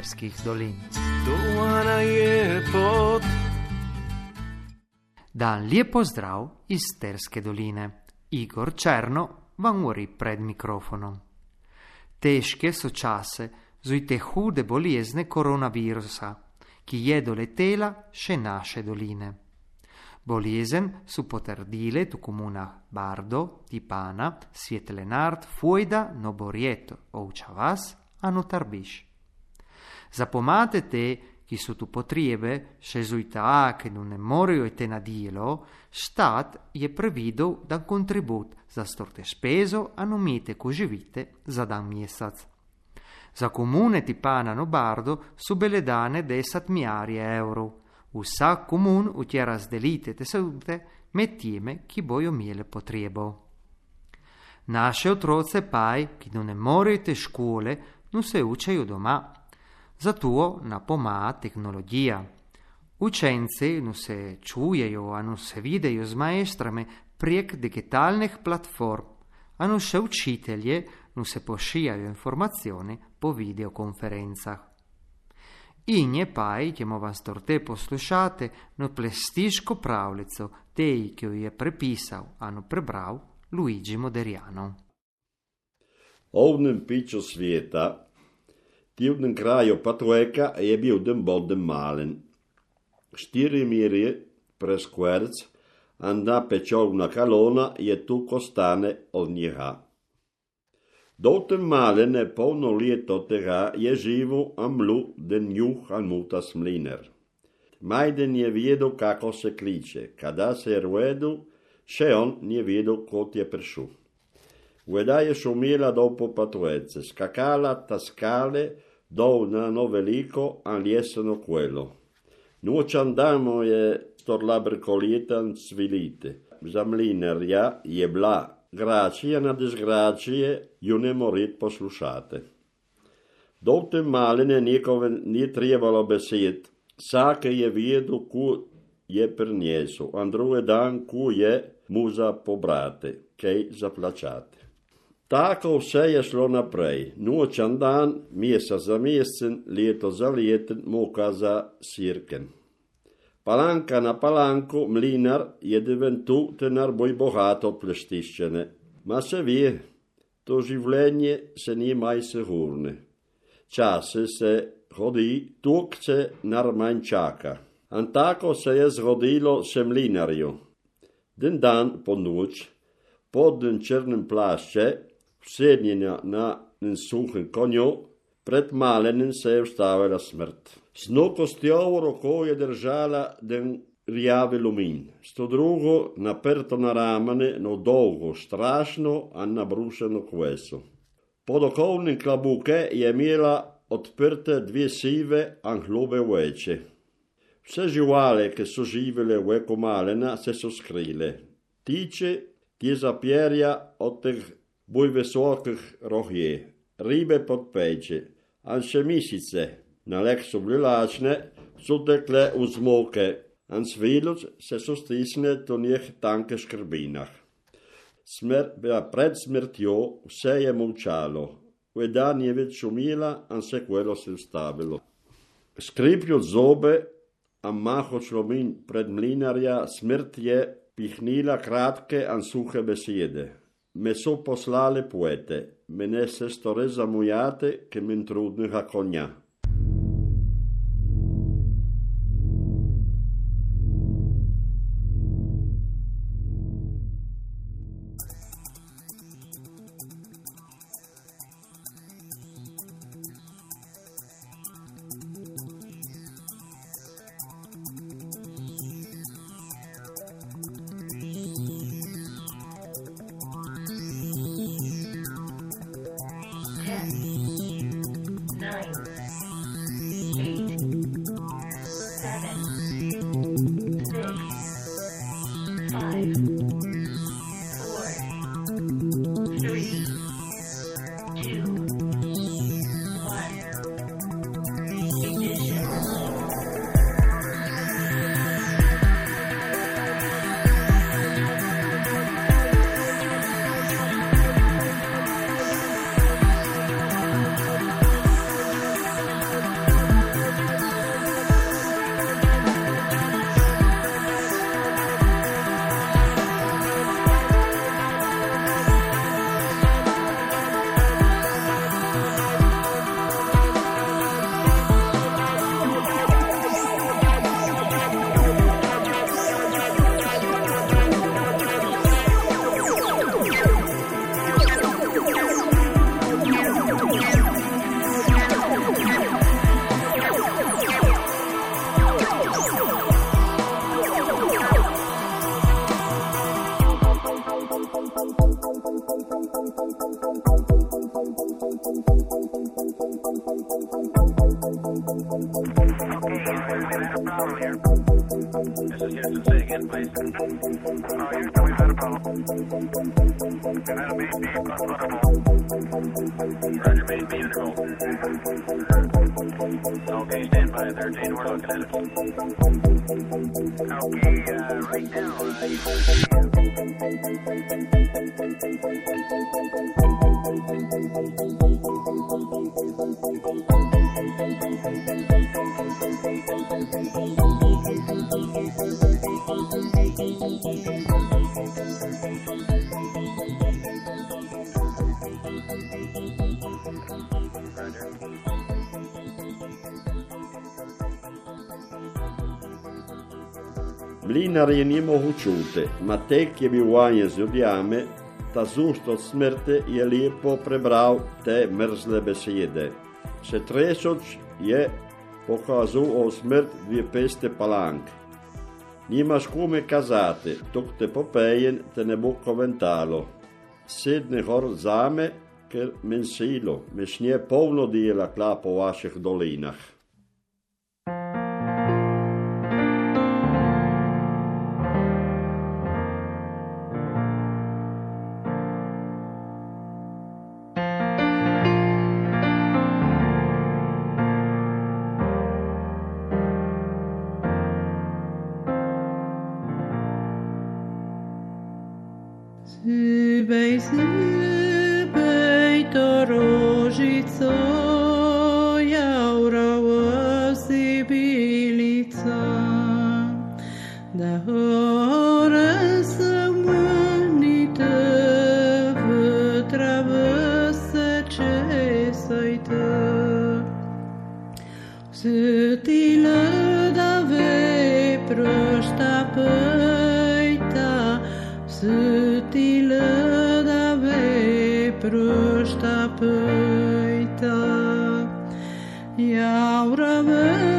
sterskih dolin. Dovana je pot. Dan lepo zdrav iz sterske doline. Igor Černo vam govori pred mikrofonom. Težke so čase, zujte hude bolezni koronavirusa, ki je doletela še naše doline. Bolezen so potrdile tu comunah Bardo, Tipana, Svietlenard, Fuida, Noborieto, Ovčavas, Anutarbiš. Zapomate te, ki so tu potrebe, še zuita, che non ne morajo ite na dilo, stat je previdel dan contribut za storte speso a nomite cogivite za dan mjesac. Za comune Tipana no Bardo su bele dane desat miari euro, Vsak komun utje razdelite te sevte med teme, ki bojo imele potrebo. Naše otroce paj, ki no ne morejo te škole, no se učejo doma. Zato na pomaga tehnologija. Učenci no se čujejo, a no se videjo z maestrami prek digitalnih platform, a no še učitelje no se pošijajo informacije po videokonferencah. In je paj, ki mu vas torte poslušate, no plestiško pravljico, tej, ki jo je prepisal, ano prebral Luigi Moderiano. Ovnem piču sveta, divnem kraju Patueka je bil den bodem malen. Štiri mirje preskverc, anda pečovna kalona je tu kostane od njega. Dotem malene polno leto tega je živo amlu den juh almutas mliner. Majden je vedel, kako se kliče, kada se je rojedu, še on nije vedel, kot je prišel. Veda je šumela do popatujece, skakala taskale dol na no veliko, ali jeseno quello. Nočan damo je storla brkoljetan svilite. Za mlinerja je bila gracije na disgracije ju ne morit poslušate. Do te maline nikove ni trebalo besed, vsake je vedel, ku je prinesel, a drugi dan, ku je mu za pobrate, kaj za plačate. Tako vse je šlo naprej, nočan dan, mesec za mesec, leto za leten, muka za sirken. Palanka na palanku, mlinar je deventu tenar boj bogato pleštiščene. Ma se ve, to življenje se ni mai sigurne. Čase se hodi, tuk se nar manj čaka. An tako se je zgodilo se mlinarju. Den dan po noč, pod den črnem plašče, vsednjenja na den suhem konju, pred malenim se je ustavila smrt. S nokostjo v roko je držala den rjavi lumin, sto drugo naprto na ramene, no dolgo, strašno, a nabrušeno kveso. Pod okovnim klabuke je imela odprte dve sive, a hlube veče. Vse živale, ki so živele v eko malena, se so skrile. Tiče, ki je zapjerja od teh boj visokih rohje, ribe pod peče, a še misice, na lek so bile lačne, so tekle v zmoke, an svilus se so stisne do njih tanke škrbinah. Smer, pred smrtjo vse je molčalo, v dan je več šumila, an se kvelo se ustavilo. Skripljo zobe, a maho šlomin pred mlinarja, smrt je pihnila kratke an suhe besede. Me so poslale poete, mene se store zamujate, ke men trudnega konja. right now. Mlinarje nie mohu čute, ma tek je bil vanje z ljudjami, ta z ust od smrti je lepo prebral te mrzle besede. Se tresoč je pokazal o smrt dvije peste palank. Nimaš kome kazati, tok te popejen te ne bo komentalo. Sedne gor zame, ker men silo, mešnje polno dela kla po vaših dolinah. bilica, jaura osi bilica, da hora să mânită, vătravăsă ce să-i tă. Sutilă da vei proșta păita, sutilă Ya Rabbi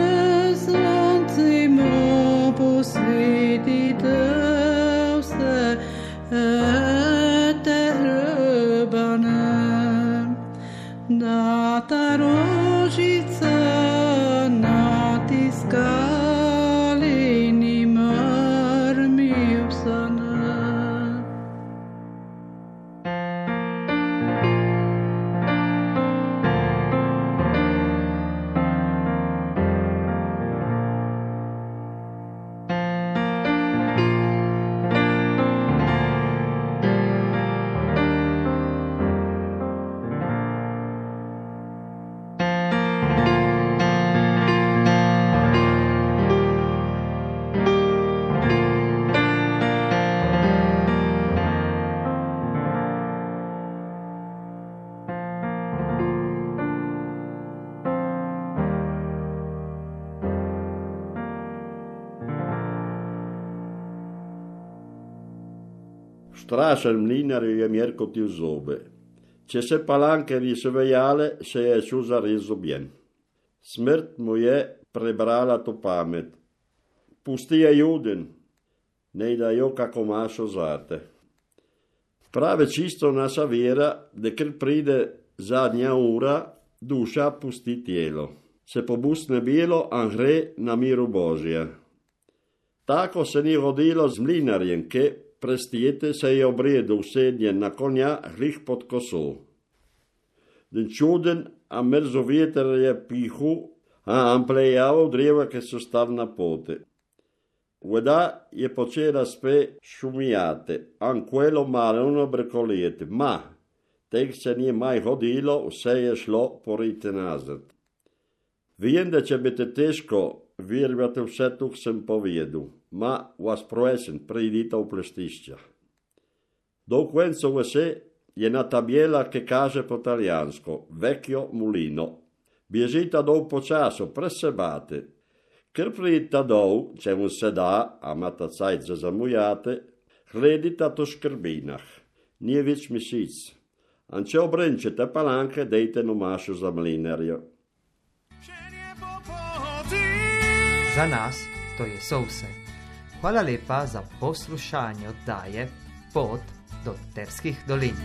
Strašen mlinar je mjerkotil zobe. Če se palanke niso vejale, se je šel zares zobjen. Smrt mu je prebrala to pamet. Pusti je juden, ne da jo kako mašo zate. Prave čisto naša vera, da ker pride zadnja ura, duša pusti tijelo. Se pobusne bijelo, a gre na miru Božja. Tako se ni rodilo z mlinarjem, ki prestijete se je obredu usedjen na konja hlih pod koso. Den čuden, a mrzo vjeter je pihu, a amplejavo dreva, ki so star na pote. Voda je počela spet šumijati, anquelo maleno brekolete, ma, tek se nije maj hodilo, vse je šlo porite nazad. Vem, da če bi te težko, to, kar sem povedal, ma vas prosim, pridite v plestišča. Do konca vse je na tabela, ki kaže vecchio mulino. Biežite dol počaso, presebate. Ker pridite dol, če mu se da, a imate cajt za zamujate, gledite to škrbinah, nije več misic. Anče obrenčete palanke, dejte no mašo za mlinarjo. Za nas to je so vse. Hvala lepa za poslušanje oddaje Pot do Terskih dolin.